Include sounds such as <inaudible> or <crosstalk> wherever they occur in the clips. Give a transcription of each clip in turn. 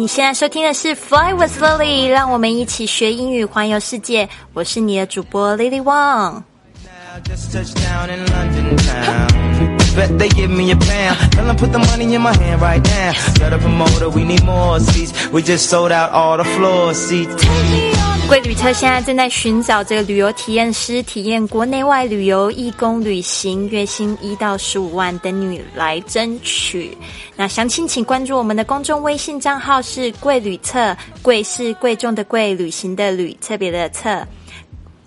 你现在收听的是 Fly with Lily，让我们一起学英语环游世界。我是你的主播 Lily Wang。Bet they give me a pound. Tell them put the money in my hand right now. Got a promoter, we need more seats. We just sold out all the floor seats. 贵旅特现在正在寻找这个旅游体验师，体验国内外旅游、义工旅行，月薪一到十五万等你来争取。那详情请关注我们的公众微信账号是贵旅特，贵是贵重的贵，旅行的旅，特别的特。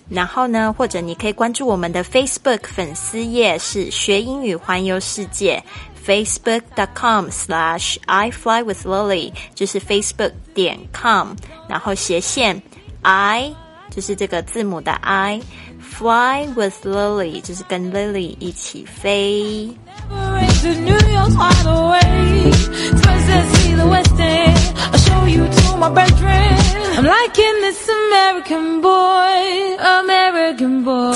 然后呢，或者你可以关注我们的 Facebook 粉丝页是学英语环游世界。facebook.com slash I fly with Lily，就是 facebook 点 com，然后斜线 I 就是这个字母的 I，fly with Lily 就是跟 Lily 一起飞。To New York's wide awake. First let's see the West End. I'll show you to my bedroom. I'm liking this American boy, American boy.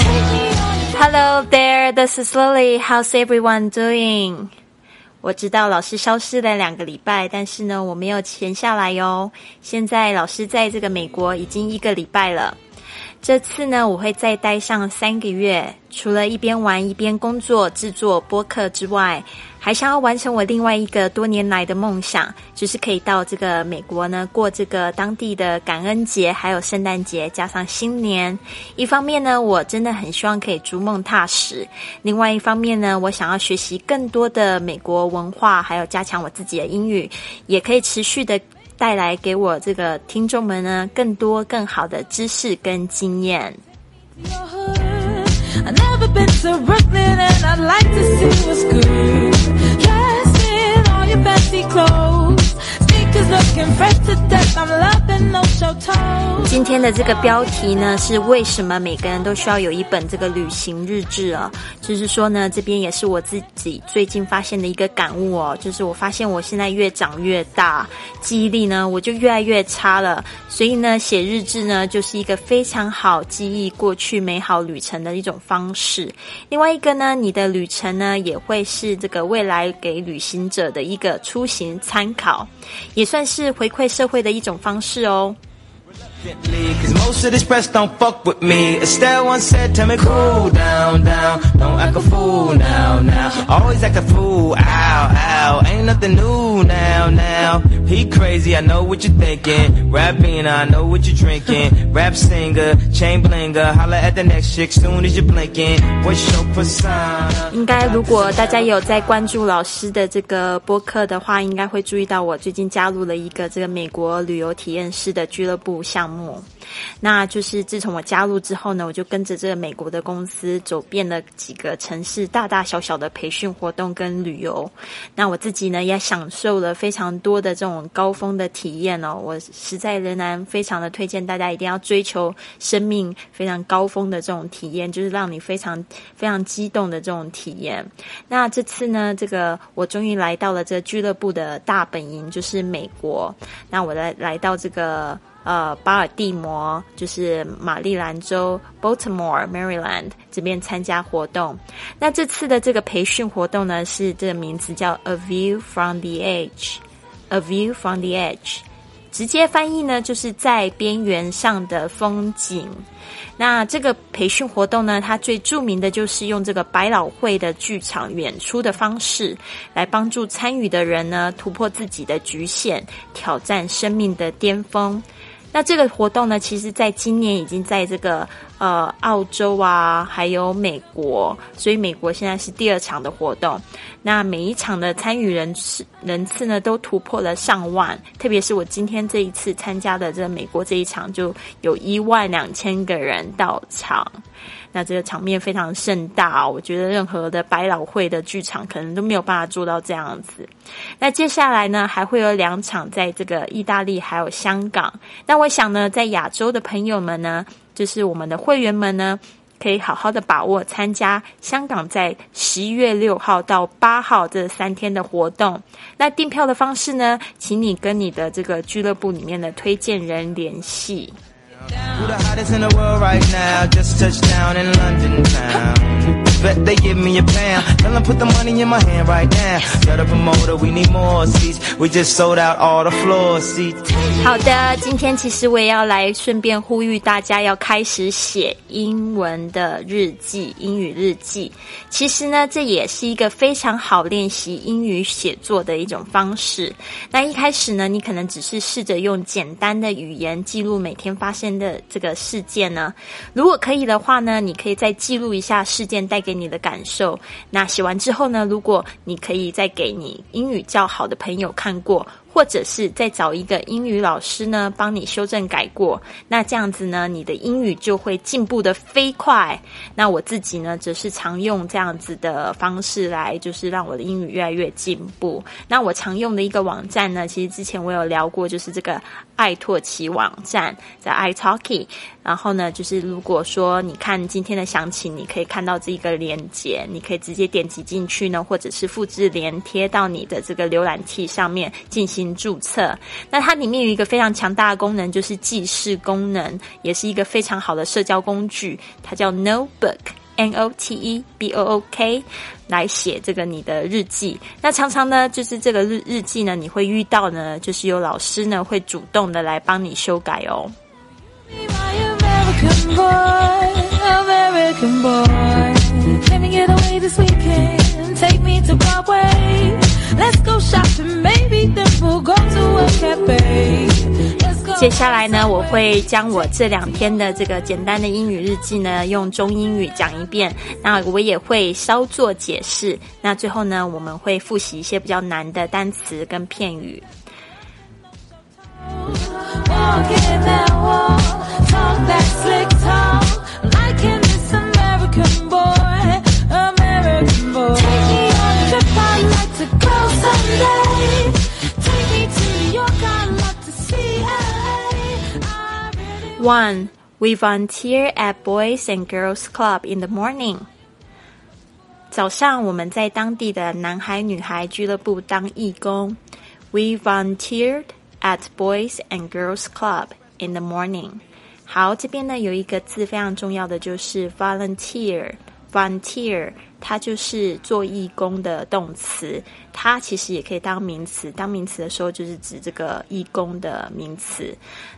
Hello there, this is Lily. How's everyone doing? 我知道老师消失了两个礼拜，但是呢，我没有闲下来哟。现在老师在这个美国已经一个礼拜了。 这次呢，我会再待上三个月。除了一边玩一边工作制作播客之外，还想要完成我另外一个多年来的梦想，就是可以到这个美国呢过这个当地的感恩节，还有圣诞节，加上新年。一方面呢，我真的很希望可以逐梦踏实；另外一方面呢，我想要学习更多的美国文化，还有加强我自己的英语，也可以持续的。带来给我这个听众们呢更多更好的知识跟经验。今天的这个标题呢是为什么每个人都需要有一本这个旅行日志啊？就是说呢，这边也是我自己最近发现的一个感悟哦，就是我发现我现在越长越大，记忆力呢我就越来越差了，所以呢写日志呢就是一个非常好记忆过去美好旅程的一种方式。另外一个呢，你的旅程呢也会是这个未来给旅行者的一个出行参考，也算是回馈社会的一种方式哦。Cause most of this press don't fuck with me. Estelle once said, tell me cool down, down. Don't act a fool now, now. Always act a fool, ow, ow. Ain't nothing new now, now. He crazy, I know what you're thinking. Rapping, I know what you're drinking. Rap singer, chain blinger. Holla at the next chick soon as you're blinking. What's your persona? 应该如果大家有在关注老师的这个播客的话，应该会注意到我最近加入了一个这个美国旅游体验师的俱乐部项目。 那就是自从我加入之后呢，我就跟着这个美国的公司走遍了几个城市，大大小小的培训活动跟旅游。那我自己呢，也享受了非常多的这种高峰的体验哦。我实在仍然非常的推荐大家一定要追求生命非常高峰的这种体验，就是让你非常非常激动的这种体验。那这次呢，这个我终于来到了这个俱乐部的大本营，就是美国。那我来来到这个。呃，巴尔的摩就是马里兰州 Baltimore Maryland 这边参加活动。那这次的这个培训活动呢，是这个名字叫 A View from the Edge，A View from the Edge。直接翻译呢，就是在边缘上的风景。那这个培训活动呢，它最著名的就是用这个百老汇的剧场演出的方式，来帮助参与的人呢突破自己的局限，挑战生命的巅峰。那这个活动呢，其实在今年已经在这个呃澳洲啊，还有美国，所以美国现在是第二场的活动。那每一场的参与人次人次呢，都突破了上万。特别是我今天这一次参加的这美国这一场，就有一万两千个人到场。那这个场面非常盛大、我觉得任何的百老汇的剧场可能都没有办法做到这样子。那接下来呢，还会有两场在这个意大利还有香港。那我想呢，在亚洲的朋友们呢，就是我们的会员们呢。可以好好的把握参加香港在十一月六号到八号这三天的活动。那订票的方式呢，请你跟你的这个俱乐部里面的推荐人联系。Respect, they give me a pound. Tell them put the money in my hand right now. Tell the promoter we need more seats. We just sold out all the floor seats. 好的，今天其实我也要来顺便呼吁大家要开始写英文的日记、英语日记。其实呢，这也是一个非常好练习英语写作的一种方式。那一开始呢，你可能只是试着用简单的语言记录每天发生的这个事件呢。如果可以的话呢，你可以再记录一下事件带给你的感受。那写完之后呢，如果你可以再给你英语较好的朋友看过。或者是再找一个英语老师呢，帮你修正改过，那这样子呢，你的英语就会进步的飞快。那我自己呢，则是常用这样子的方式来，就是让我的英语越来越进步。那我常用的一个网站呢，其实之前我有聊过，就是这个爱拓奇网站，在 iTalki。然后呢，就是如果说你看今天的详情，你可以看到这个链接，你可以直接点击进去呢，或者是复制连贴到你的这个浏览器上面进行注册。那它里面有一个非常强大的功能，就是记事功能，也是一个非常好的社交工具，它叫 Notebook Notebook 来写这个你的日记。那常常呢，就是这个日日记呢，你会遇到呢，就是有老师呢会主动的来帮你修改哦。接下来呢，我会将我这两天的这个简单的英语日记呢，用中英语讲一遍。那我也会稍作解释。那最后呢，我们会复习一些比较难的单词跟片语。Take me on a trip, I'd like to go someday. 1. We volunteer at Boys and Girls Club in the morning. 早上我们在当地的男孩女孩俱乐部当义工。We volunteered at Boys and Girls Club in the morning. 好，这边呢有一个字非常重要的，就是 volunteer。volunteer 它就是做义工的动词，它其实也可以当名词。当名词的时候，就是指这个义工的名词。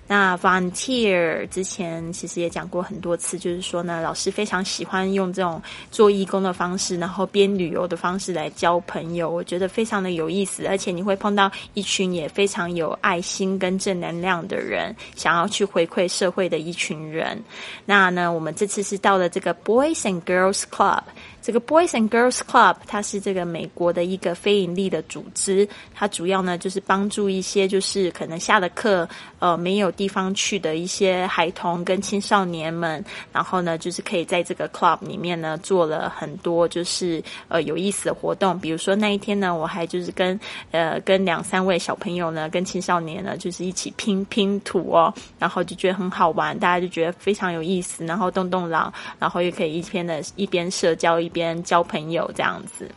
那 volunteer 之前其实也讲过很多次，就是说呢，老师非常喜欢用这种做义工的方式，然后边旅游的方式来交朋友，我觉得非常的有意思，而且你会碰到一群也非常有爱心跟正能量的人，想要去回馈社会的一群人。那呢，我们这次是到了这个 Boys and Girls Club。这个 Boys and Girls Club 它是这个美国的一个非盈利的组织，它主要呢就是帮助一些就是可能下了课呃没有地方去的一些孩童跟青少年们，然后呢就是可以在这个 club 里面呢做了很多就是呃有意思的活动，比如说那一天呢我还就是跟呃跟两三位小朋友呢跟青少年呢就是一起拼拼图哦，然后就觉得很好玩，大家就觉得非常有意思，然后动动脑，然后又可以一边的一边社交一边边交朋友这样子。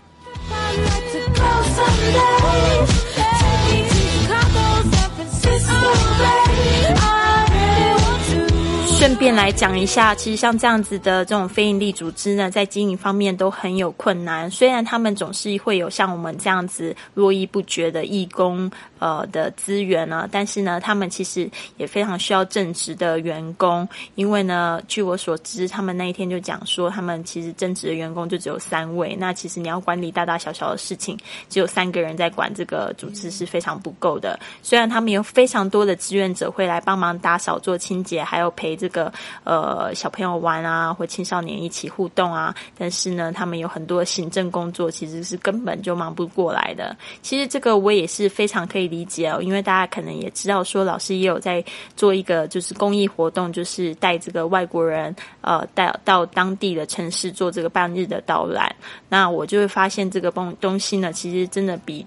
顺便来讲一下其实像这样子的这种非营利组织呢在经营方面都很有困难。虽然他们总是会有像我们这样子络绎不绝的义工呃的资源呢，但是呢，他们其实也非常需要正职的员工。因为呢，据我所知，他们那一天就讲说，他们其实正职的员工就只有三位。那其实你要管理大大小小的事情，只有三个人在管这个组织是非常不够的。虽然他们有非常多的志愿者会来帮忙打扫、做清洁，还有陪这个呃小朋友玩啊，或青少年一起互动啊，但是呢，他们有很多行政工作其实是根本就忙不过来的。其实这个我也是非常可以理解哦，因为大家可能也知道说，老师也有在做一个就是公益活动，就是带这个外国人呃带到当地的城市做这个半日的导览。那我就会发现这个东东西呢，其实真的比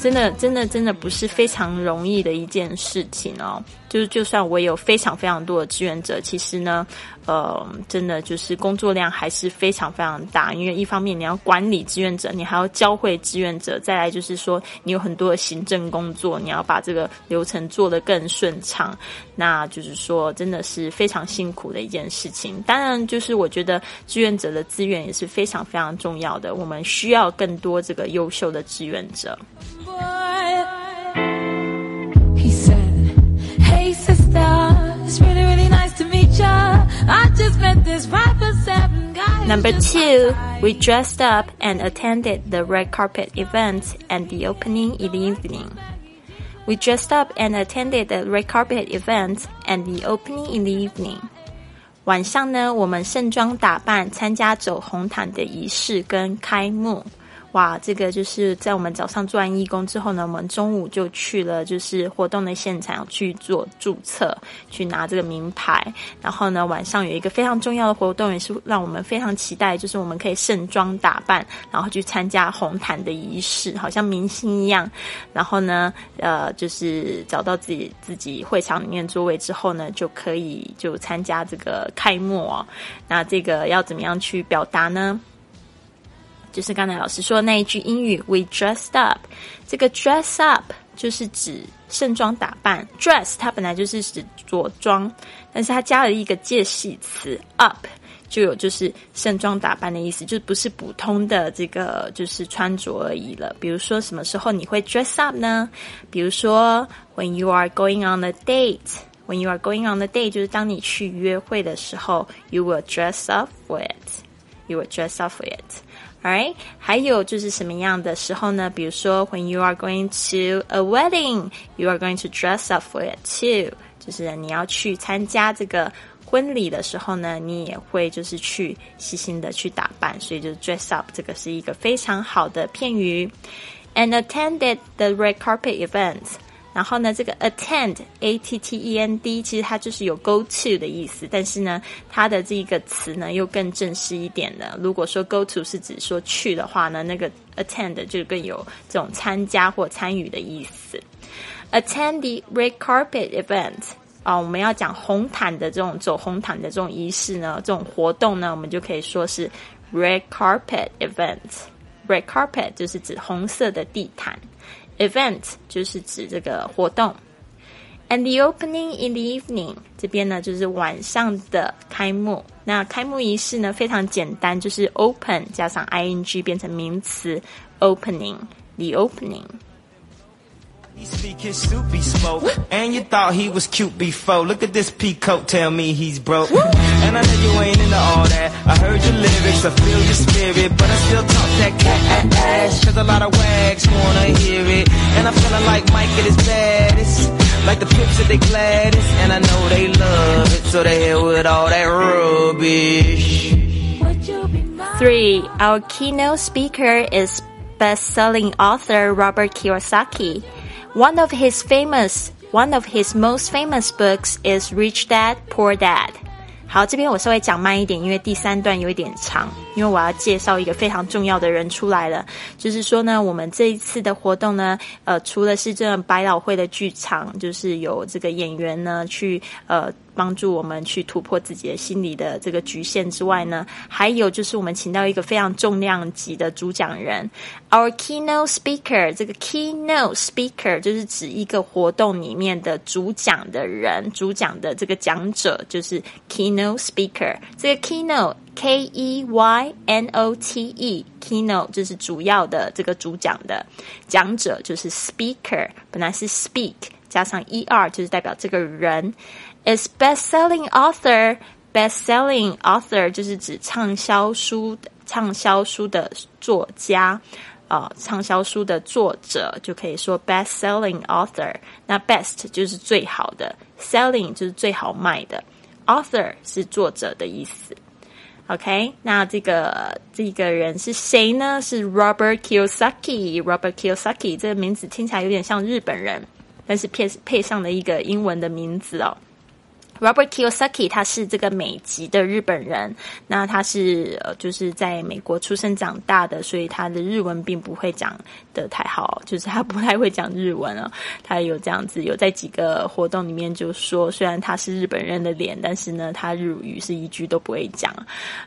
真的真的真的不是非常容易的一件事情哦。就是就算我有非常非常多的志愿者，其实呢，呃，真的就是工作量还是非常非常大。因为一方面你要管理志愿者，你还要教会志愿者，再来就是说你有很多的行政工作，你要把这个流程做得更顺畅。那就是说，真的是非常辛苦的一件事情。当然，就是我觉得志愿者的资源也是非常非常重要的，我们需要更多这个优秀的志愿者。Number two, we dressed up and attended the red carpet event and the opening in the evening. We dressed up and attended the red carpet event and the opening in the evening. 晚上呢，我们盛装打扮，参加走红毯的仪式跟开幕。 哇，这个就是在我们早上做完义工之后呢，我们中午就去了，就是活动的现场去做注册，去拿这个名牌。然后呢，晚上有一个非常重要的活动，也是让我们非常期待，就是我们可以盛装打扮，然后去参加红毯的仪式，好像明星一样。然后呢，呃，就是找到自己自己会场里面座位之后呢，就可以就参加这个开幕哦。那这个要怎么样去表达呢？就是刚才老师说的那一句英语，we dressed up。这个 dress up 就是指盛装打扮，dress 它本来就是指着装，但是它加了一个介系词 up，就有就是盛装打扮的意思，就不是普通的这个就是穿着而已了。比如说什么时候你会 dress up 呢？比如说 when you are going on a date。When you are going on a date，就是当你去约会的时候，you will dress up for it。You will dress up for it。Alright，还有就是什么样的时候呢？比如说，when you are going to a wedding，you are going to dress up for it too。就是你要去参加这个婚礼的时候呢，你也会就是去细心的去打扮，所以就是 dress up 这个是一个非常好的片语。And attended the red carpet event。 然后呢，这个 attend a t t e n d 其实它就是有 go to 的意思，但是呢，它的这个词呢又更正式一点的。如果说 go to 是指说去的话呢，那个 attend 就更有这种参加或参与的意思。Attend the red carpet event 啊、我们要讲红毯的这种走红毯的这种仪式呢，这种活动呢，我们就可以说是 red carpet event。Red carpet 就是指红色的地毯。Event 就是指这个活动，and the opening in the evening 这边呢就是晚上的开幕。那开幕仪式呢非常简单，就是 open 加上 ing 变成名词 opening，the opening。He speak his soupy smoke, and you thought he was cute before. Look at this peacoat, tell me he's broke. And I know you ain't into all that. I heard your lyrics, I feel your spirit, but I still talk that cat ass. Cause a lot of wags wanna hear it. And I'm feeling like Mike at his baddest. Like the pips at they gladdest, and I know they love it, so they hell with all that rubbish. Would you be mine? Three, our keynote speaker is best-selling author Robert Kiyosaki. One of his famous, one of his most famous books is Rich Dad Poor Dad. 好，这边我稍微讲慢一点，因为第三段有一点长， 因为我要介绍一个非常重要的人出来了。就是说呢，我们这一次的活动呢，呃，除了是这种百老汇的剧场，就是有这个演员呢去呃帮助我们去突破自己的心理的这个局限之外呢，还有就是我们请到一个非常重量级的主讲人，our keynote speaker。这个 keynote speaker 就是指一个活动里面的主讲的人，主讲的这个讲者就是 keynote speaker。这个 keynote K E Y N O T E keynote 就是主要的这个主讲的讲者，就是 speaker，本来是 speak 加上 e r 就是代表这个人。is best-selling author。best-selling author 就是指畅销书畅销书的作家，呃，畅销书的作者就可以说 best-selling author。那 best 就是最好的，selling 就是最好卖的，author 是作者的意思。OK，那这个这个人是谁呢？是 Robert Kiyosaki。Robert Kiyosaki 这个名字听起来有点像日本人，但是配配上了一个英文的名字哦。Robert Kiyosaki，他是这个美籍的日本人，那他是呃就是在美国出生长大的，所以他的日文并不会讲的太好，就是他不太会讲日文啊。他有这样子，有在几个活动里面就说，虽然他是日本人的脸，但是呢，他日语是一句都不会讲。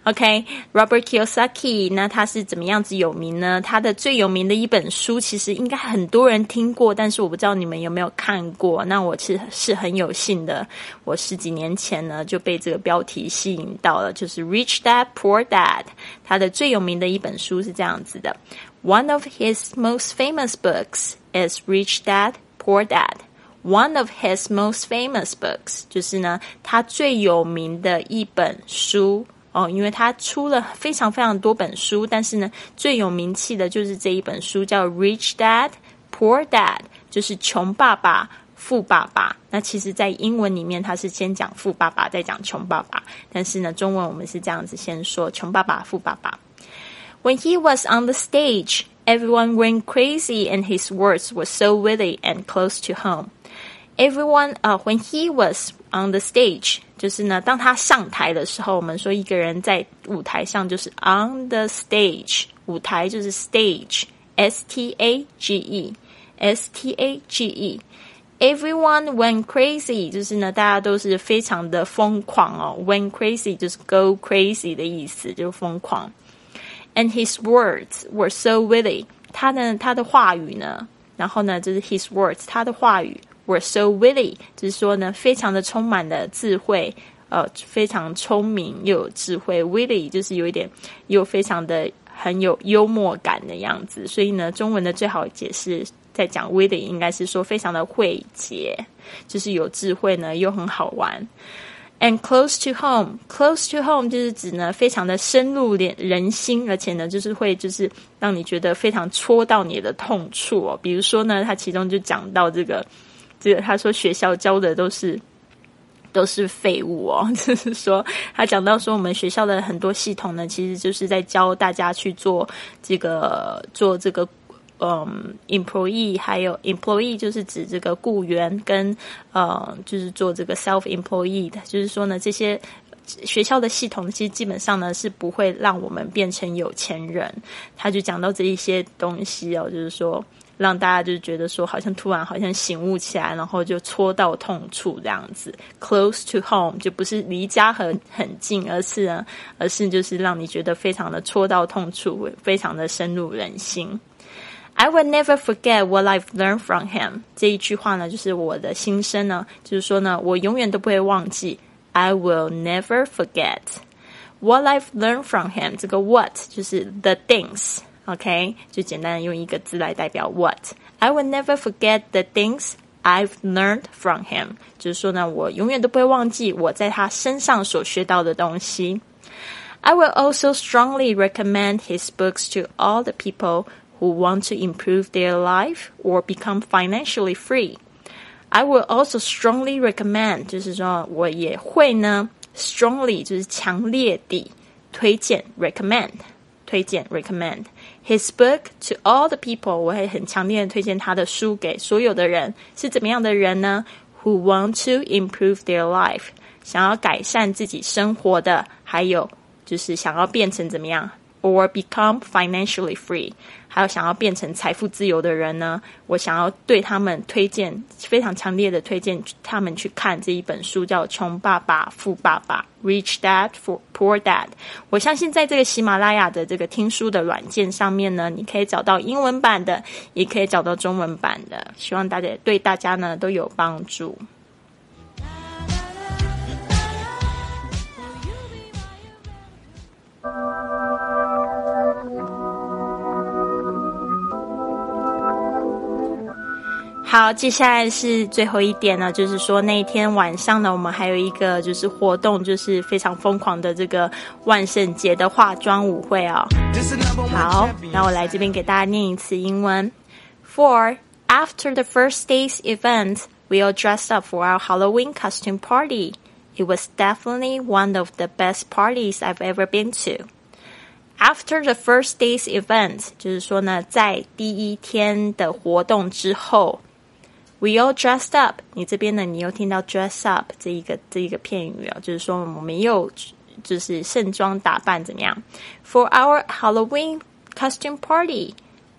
OK，Robert Kiyosaki，那他是怎么样子有名呢？他的最有名的一本书，其实应该很多人听过，但是我不知道你们有没有看过。那我是是很有幸的，我是。几年前呢，就被这个标题吸引到了，就是《Rich Dad Poor Dad》。他的最有名的一本书是这样子的：One of his most famous books is《Rich Dad Poor Dad》。One of his most famous books 就是呢，他最有名的一本书哦，因为他出了非常非常多本书，但是呢，最有名气的就是这一本书，叫《Rich Dad Poor Dad》，就是穷爸爸。富爸爸，那其实，在英文里面，他是先讲富爸爸，再讲穷爸爸。但是呢，中文我们是这样子，先说穷爸爸、富爸爸。When he was on the stage, everyone went crazy, and his words were so witty and close to home. Everyone, 啊，when he was on the stage，就是呢，当他上台的时候，我们说一个人在舞台上就是 on the stage，舞台就是 stage，s t a g e，s t a g e。 Everyone went crazy，就是呢，大家都是非常的疯狂哦。Went crazy 就是 go crazy 的意思，就是疯狂。And his words were so witty，他呢，他的话语呢，然后呢，就是 his words，他的话语 were so witty，就是说呢，非常的充满了智慧，呃，非常聪明又有智慧。Witty 就是有一点又非常的很有幽默感的样子，所以呢，中文的最好解释。在讲 w i t 应该是说非常的慧解，就是有智慧呢，又很好玩。And close to home，close to home 就是指呢，非常的深入人人心，而且呢，就是会就是让你觉得非常戳到你的痛处哦。比如说呢，他其中就讲到这个，这个他说学校教的都是都是废物哦，<laughs> 就是说他讲到说我们学校的很多系统呢，其实就是在教大家去做这个做这个。嗯，employee 还有 employee 就是指这个雇员跟呃，就是做这个 self employee 的，就是说呢，这些学校的系统其实基本上呢是不会让我们变成有钱人。他就讲到这一些东西哦，就是说让大家就觉得说好像突然好像醒悟起来，然后就戳到痛处这样子。Close to home 就不是离家很很近，而是呢，而是就是让你觉得非常的戳到痛处，非常的深入人心。I will never forget what I've learned from him。这一句话呢，就是我的心声呢，就是说呢，我永远都不会忘记。I will never forget what I've learned from him。这个 what 就是 the things，OK，就简单的用一个字来代表 what。I will never forget the things I've learned from him。就是说呢，我永远都不会忘记我在他身上所学到的东西。I will also strongly recommend his books to all the people who want to improve their life or become financially free. I will also strongly recommend，就是说我也会呢，strongly 就是强烈地推荐，recommend 推荐 recommend his book to all the people。我会很强烈的推荐他的书给所有的人，是怎么样的人呢？Who want to improve their life，想要改善自己生活的，还有就是想要变成怎么样 ？or become financially free，还有想要变成财富自由的人呢，我想要对他们推荐非常强烈的推荐他们去看这一本书，叫《穷爸爸富爸爸》（Rich Dad for Poor Dad）。我相信在这个喜马拉雅的这个听书的软件上面呢，你可以找到英文版的，也可以找到中文版的。希望大家对大家呢都有帮助。好，接下来是最后一点呢，就是说那一天晚上呢，我们还有一个就是活动，就是非常疯狂的这个万圣节的化妆舞会啊。好，那我来这边给大家念一次英文。For after the first day's event, we all dressed up for our Halloween costume party. It was definitely one of the best parties I've ever been to. After the first day's event，就是说呢，在第一天的活动之后。 We all dressed up。你这边呢，你又听到 dress up 这一个这一个片语啊，就是说我们又就是盛装打扮怎么样？For our Halloween costume party。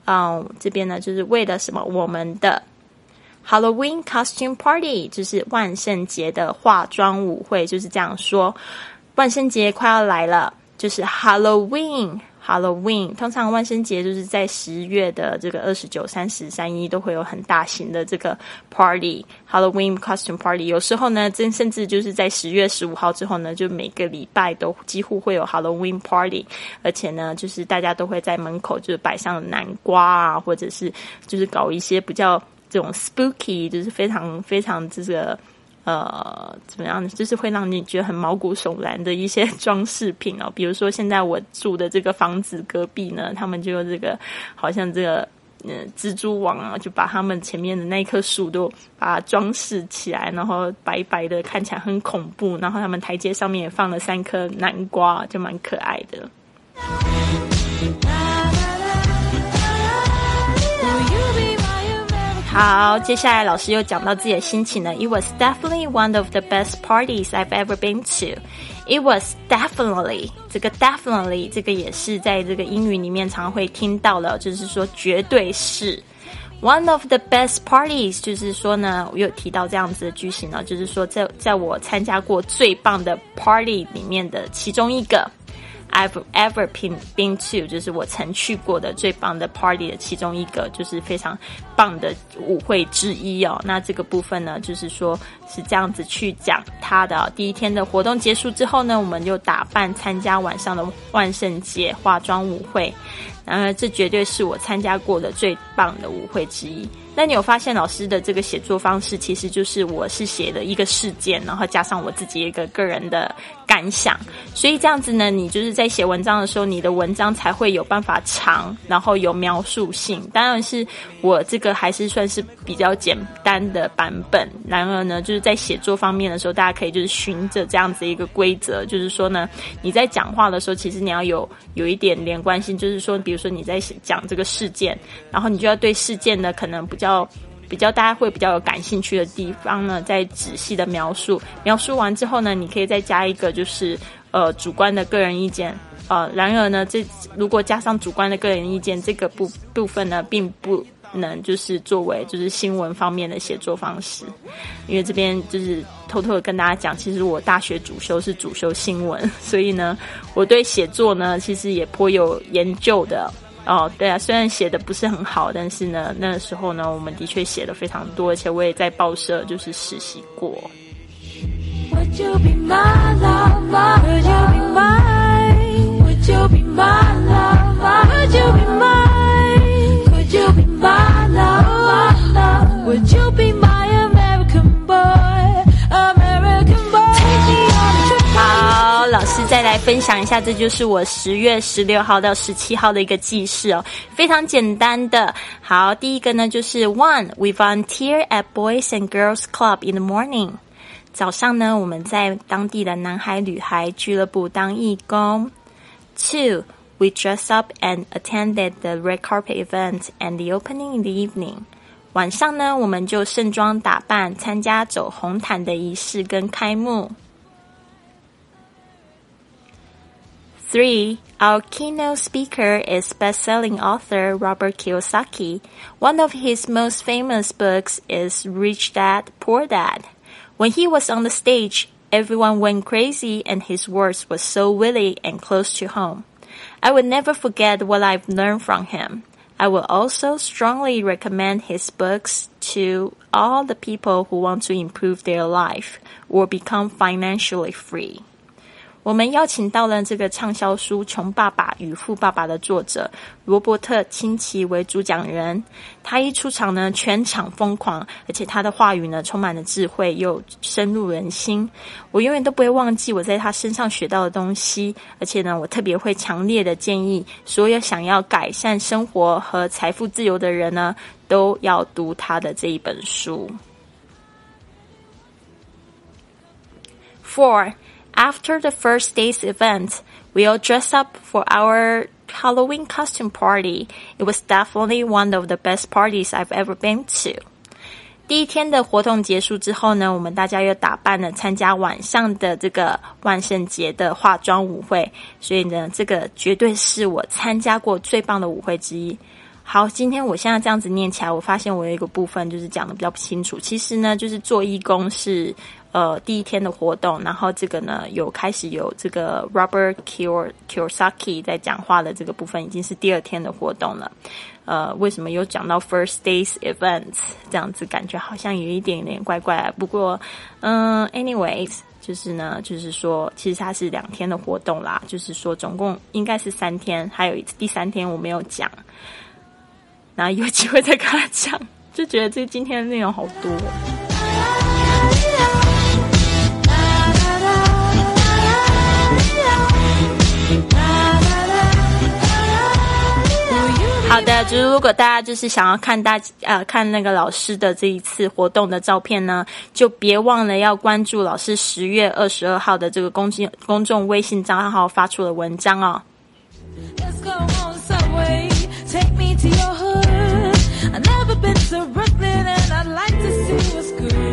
嗯，这边呢就是为了什么？我们的 Halloween costume party 就是万圣节的化妆舞会，就是这样说。万圣节快要来了，就是 Halloween。Halloween 通常万圣节就是在十月的这个二十九、三十、三一都会有很大型的这个 party Halloween costume party。有时候呢，真甚至就是在十月十五号之后呢，就每个礼拜都几乎会有 Halloween party。而且呢，就是大家都会在门口就是摆上南瓜啊，或者是就是搞一些比较这种 spooky，就是非常非常这个。呃，怎么样？就是会让你觉得很毛骨悚然的一些装饰品哦，比如说现在我住的这个房子隔壁呢，他们就这个好像这个嗯蜘蛛网啊，就把他们前面的那一棵树都把它装饰起来，然后白白的，看起来很恐怖。然后他们台阶上面也放了三颗南瓜，就蛮可爱的。好，接下来老师又讲到自己的心情了。It was definitely one of the best parties I've ever been to. It was definitely 这个 definitely 这个也是在这个英语里面常会听到的，就是说绝对是 one of the best parties，就是说呢，我有提到这样子的句型呢，就是说在在我参加过最棒的 party 里面的其中一个。I've ever been been to，就是我曾去过的最棒的 party 的其中一个，就是非常棒的舞会之一哦。那这个部分呢，就是说是这样子去讲它的第一天的活动结束之后呢，我们就打扮参加晚上的万圣节化妆舞会。然而，这绝对是我参加过的最棒的舞会之一。那你有发现老师的这个写作方式，其实就是我是写的一个事件，然后加上我自己一个个人的。感想，所以这样子呢，你就是在写文章的时候，你的文章才会有办法长，然后有描述性。当然是我这个还是算是比较简单的版本。然而呢，就是在写作方面的时候，大家可以就是循着这样子一个规则，就是说呢，你在讲话的时候，其实你要有有一点连贯性，就是说，比如说你在讲这个事件，然后你就要对事件呢，可能比较。比较大家会比较有感兴趣的地方呢，再仔细的描述，描述完之后呢，你可以再加一个就是呃主观的个人意见，呃，然而呢，这如果加上主观的个人意见这个部部分呢，并不能就是作为就是新闻方面的写作方式，因为这边就是偷偷的跟大家讲，其实我大学主修是主修新闻，所以呢，我对写作呢其实也颇有研究的。哦，对啊，虽然写的不是很好，但是呢，那时候呢，我们的确写的非常多，而且我也在报社就是实习过。分享一下，这就是我十月十六号到十七号的一个记事哦，非常简单的。好，第一个呢就是 One, we volunteer at Boys and Girls Club in the morning。早上呢，我们在当地的男孩女孩俱乐部当义工。Two, we dress up and attended the red carpet event and the opening in the evening。晚上呢，我们就盛装打扮，参加走红毯的仪式跟开幕。Three, our keynote speaker is best-selling author Robert Kiyosaki. One of his most famous books is Rich Dad, Poor Dad. When he was on the stage, everyone went crazy and his words were so witty and close to home. I will never forget what I've learned from him. I will also strongly recommend his books to all the people who want to improve their life or become financially free. 我们邀请到了这个畅销书《穷爸爸与富爸爸》的作者罗伯特清崎为主讲人。他一出场呢，全场疯狂，而且他的话语呢，充满了智慧又深入人心。我永远都不会忘记我在他身上学到的东西。而且呢，我特别会强烈的建议所有想要改善生活和财富自由的人呢，都要读他的这一本书。Four. After the first day's event, we'll dress up for our Halloween costume party. It was definitely one of the best parties I've ever been to. 第一天的活动结束之后呢，我们大家又打扮了参加晚上的这个万圣节的化妆舞会，所以呢，这个绝对是我参加过最棒的舞会之一。好，今天我现在这样子念起来，我发现我有一个部分就是讲的比较不清楚。其实呢，就是做义工是呃第一天的活动，然后这个呢有开始有这个 Robert Kiyosaki 在讲话的这个部分，已经是第二天的活动了。呃，为什么有讲到 First Days Events 这样子，感觉好像有一点点怪怪。不过，嗯，anyways，就是呢，就是说，其实它是两天的活动啦，就是说总共应该是三天，还有第三天我没有讲。然后有机会再跟他讲，就觉得这今天的内容好多。好的，就是如果大家就是想要看大呃看那个老师的这一次活动的照片呢，就别忘了要关注老师十月二十二号的这个公信公众微信账号发出的文章哦。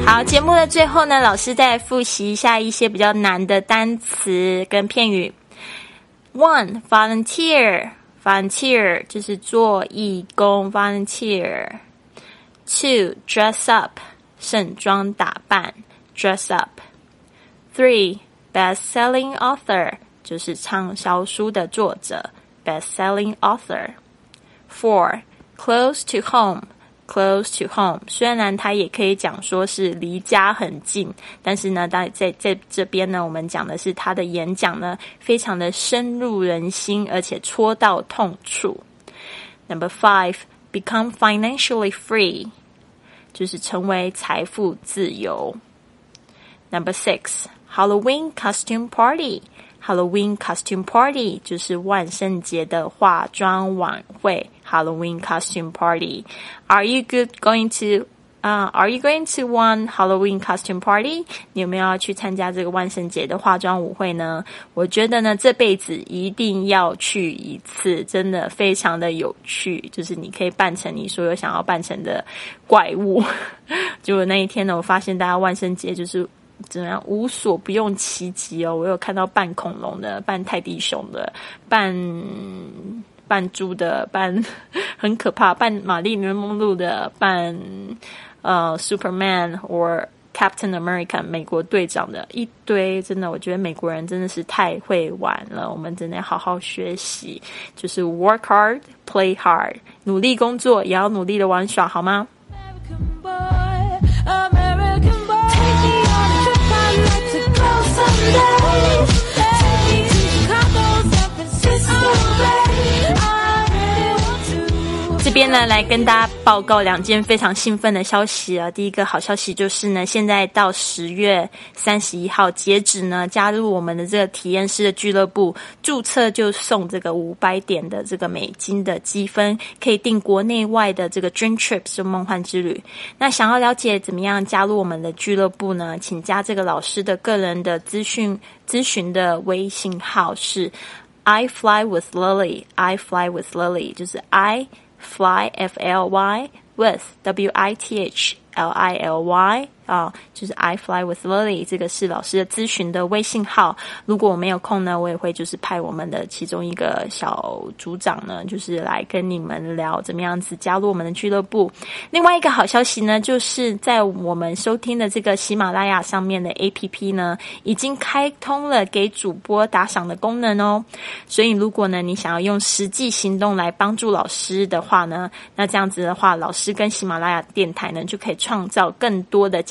好，节目的最后呢，老师再复习一下一些比较难的单词跟片语。One volunteer volunteer 就是做义工 volunteer。Two dress up 盛装打扮 dress up。Three best-selling author 就是畅销书的作者 best-selling author。Four close to home close to home，虽然它也可以讲说是离家很近，但是呢，在在在这边呢，我们讲的是他的演讲呢，非常的深入人心，而且戳到痛处。Number five, become financially free，就是成为财富自由。Number six, Halloween costume party。Halloween costume party 就是万圣节的化妆晚会。 Halloween costume party. Are you good going to? Are you going to one Halloween costume party？你有没有要去参加这个万圣节的化妆舞会呢？我觉得呢，这辈子一定要去一次，真的非常的有趣。就是你可以扮成你所有想要扮成的怪物。<laughs> 结果那一天呢，我发现大家万圣节就是怎么样无所不用其极哦。我有看到扮恐龙的，扮泰迪熊的，扮。扮猪的，扮 <laughs> 很可怕，扮玛丽莲梦露的，扮呃 Superman or Captain America 美国队长的一堆，真的，我觉得美国人真的是太会玩了。我们真的要好好学习，就是 work hard, play hard，努力工作，也要努力的玩耍，好吗？边呢，来跟大家报告两件非常兴奋的消息啊！第一个好消息就是呢，现在到十月三十一号截止呢，加入我们的这个体验师的俱乐部，注册就送这个五百点的这个美金的积分，可以订国内外的这个 Dream Trips 梦幻之旅。那想要了解怎么样加入我们的俱乐部呢？请加这个老师的个人的资讯咨询的微信号是 I fly with Lily，I fly with Lily，就是 I。Fly f l y with w i t h l i l y 啊，就是 I fly with Lily，这个是老师的咨询的微信号。如果我没有空呢，我也会就是派我们的其中一个小组长呢，就是来跟你们聊怎么样子加入我们的俱乐部。另外一个好消息呢，就是在我们收听的这个喜马拉雅上面的 APP 呢，已经开通了给主播打赏的功能哦。所以如果呢你想要用实际行动来帮助老师的话呢，那这样子的话，老师跟喜马拉雅电台呢就可以创造更多的。